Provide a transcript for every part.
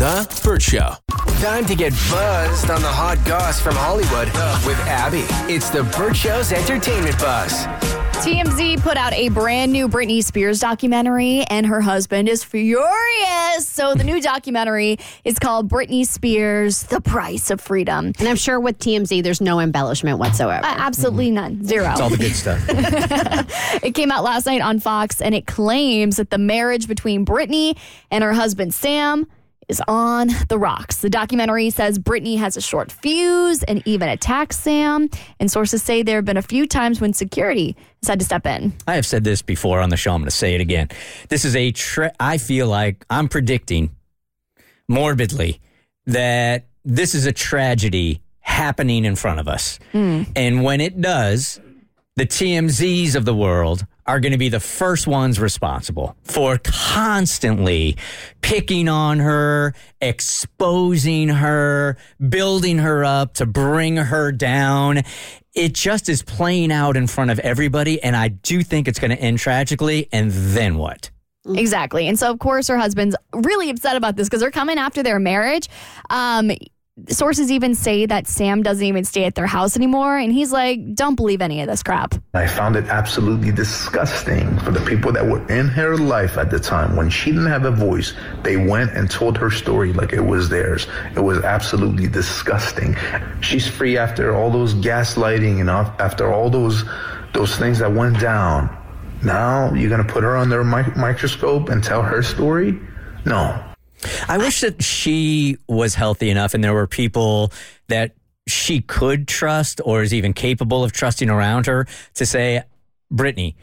The Burt Show. Time to get buzzed on the hot goss from Hollywood with Abby. It's The Burt Show's entertainment buzz. TMZ put out a brand new Britney Spears documentary, and her husband is furious. So, the new documentary is called Britney Spears The Price of Freedom. And I'm sure with TMZ, there's no embellishment whatsoever. Uh, absolutely none. Zero. It's all the good stuff. It came out last night on Fox, and it claims that the marriage between Britney and her husband Sam is on the rocks. The documentary says Britney has a short fuse and even attacks Sam. And sources say there have been a few times when security has had to step in. I have said this before on the show. I'm going to say it again. This is a. I feel like I'm predicting morbidly that this is a tragedy happening in front of us, hmm. and when it does, the TMZs of the world are going to be the first ones responsible for constantly picking on her, exposing her, building her up to bring her down. It just is playing out in front of everybody. And I do think it's going to end tragically. And then what? Exactly. And so, of course, her husband's really upset about this because they're coming after their marriage. Um, sources even say that Sam doesn't even stay at their house anymore. And he's like, don't believe any of this crap. I found it absolutely disgusting for the people that were in her life at the time. When she didn't have a voice, they went and told her story like it was theirs. It was absolutely disgusting. She's free after all those gaslighting and after all those those things that went down. Now you're gonna put her under a mic- microscope and tell her story? No, I wish that she was healthy enough and there were people that she could trust or is even capable of trusting around her to say, Britney,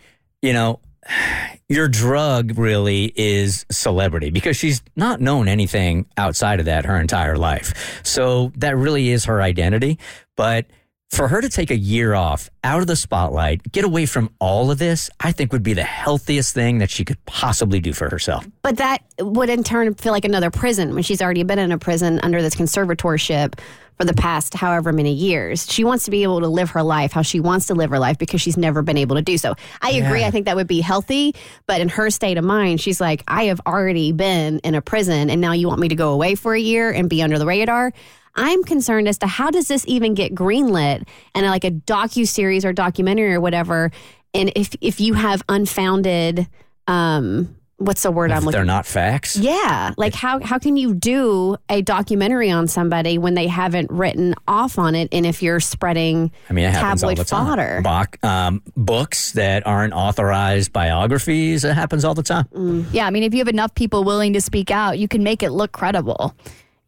you know, your drug really is celebrity because she's not known anything outside of that her entire life. So that really is her identity. But for her to take a year off out of the spotlight, get away from all of this, I think would be the healthiest thing that she could possibly do for herself. But that would in turn feel like another prison when she's already been in a prison under this conservatorship for the past however many years. She wants to be able to live her life how she wants to live her life because she's never been able to do so. I agree. I think that would be healthy. But in her state of mind, she's like, I have already been in a prison and now you want me to go away for a year and be under the radar. I'm concerned as to how does this even get greenlit and like a docu series or documentary or whatever. And if if you have unfounded, um, what's the word I'm If looking? they're not facts. Yeah, like how how can you do a documentary on somebody when they haven't written off on it, and if you're spreading I mean, it happens all tabloid the time. fodder? Boc- um, books that aren't authorized biographies, it happens all the time. Mm. Yeah. I mean, if you have enough people willing to speak out, you can make it look credible.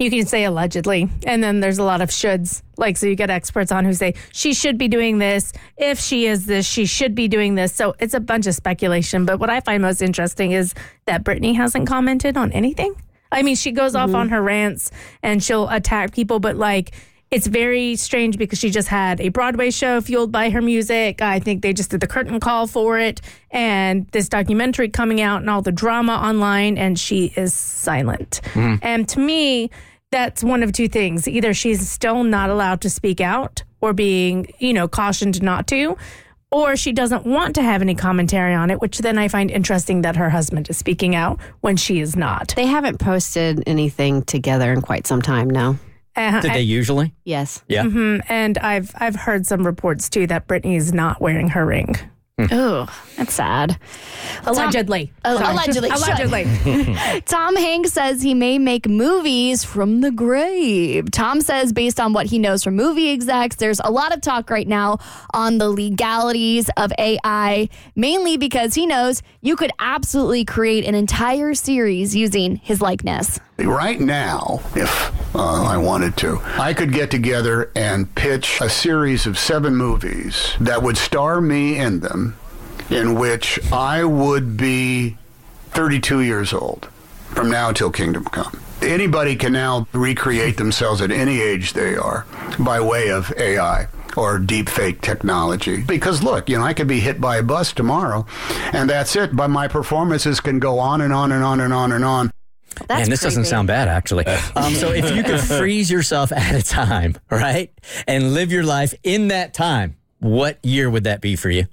You can say allegedly, and then there's a lot of shoulds. Like, so you get experts on who say she should be doing this. If she is this, she should be doing this. So it's a bunch of speculation. But what I find most interesting is that Britney hasn't commented on anything. I mean, she goes off mm-hmm. on her rants and she'll attack people, but like, it's very strange because she just had a Broadway show fueled by her music. I think they just did the curtain call for it and this documentary coming out and all the drama online, and she is silent. Mm-hmm. And to me, that's one of two things. Either she's still not allowed to speak out or being, you know, cautioned not to, or she doesn't want to have any commentary on it, which then I find interesting that her husband is speaking out when she is not. they haven't posted anything together in quite some time now. Uh, Did they usually? Yes. Yeah. and I've I've heard some reports too that Britney is not wearing her ring. Oh, that's sad. Allegedly. Oh, Sorry. allegedly. Allegedly. Tom Hanks says he may make movies from the grave. Tom says, based on what he knows from movie execs, there's a lot of talk right now on the legalities of AI, mainly because he knows you could absolutely create an entire series using his likeness. Right now, if uh, I wanted to, I could get together and pitch a series of seven movies that would star me in them, in which I would be 32 years old from now until Kingdom Come. Anybody can now recreate themselves at any age they are by way of AI or deep fake technology. Because look, you know, I could be hit by a bus tomorrow and that's it. But my performances can go on and on and on and on and on. That's Man, this doesn't sound bad, actually. Um, so, if you could freeze yourself at a time, right, and live your life in that time, what year would that be for you?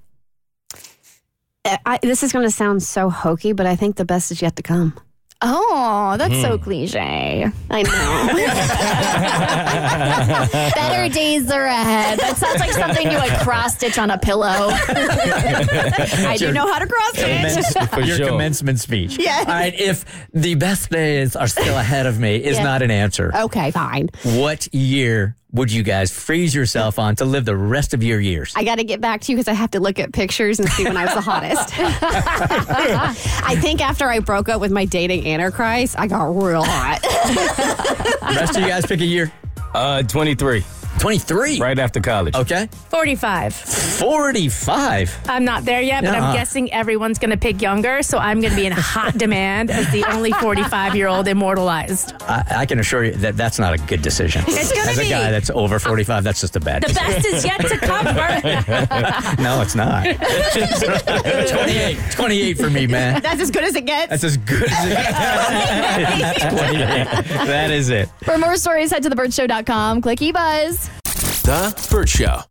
I, this is going to sound so hokey, but I think the best is yet to come. Oh, that's so cliche. I know. Better days are ahead. That sounds like something you would cross stitch on a pillow. I do know how to cross Commence- stitch. your sure. commencement speech. Yes. All right. If the best days are still ahead of me is Yeah. not an answer, Okay, fine. what year would you guys freeze yourself on to live the rest of your years? I got to get back to you because I have to look at pictures and see when I was the hottest. I think after I broke up with my dating antichrist, I got real hot. rest of you guys pick a year. Uh, 23, 23. right after college. Okay. 45. 45. I'm not there yet, but Uh-uh. I'm guessing everyone's going to pick younger. So I'm going to be in hot demand as the only 45 year old immortalized. I, I can assure you that that's not a good decision. It's gonna As a be. guy that's over uh, 45, that's just a bad The decision. best is yet to come, Burt. No, it's not. 28. 28 for me, man. That's as good as it gets. That's as good as it gets. 28. That is it. For more stories, head to theburtshow.com. Click eBuzz. The Burt Show.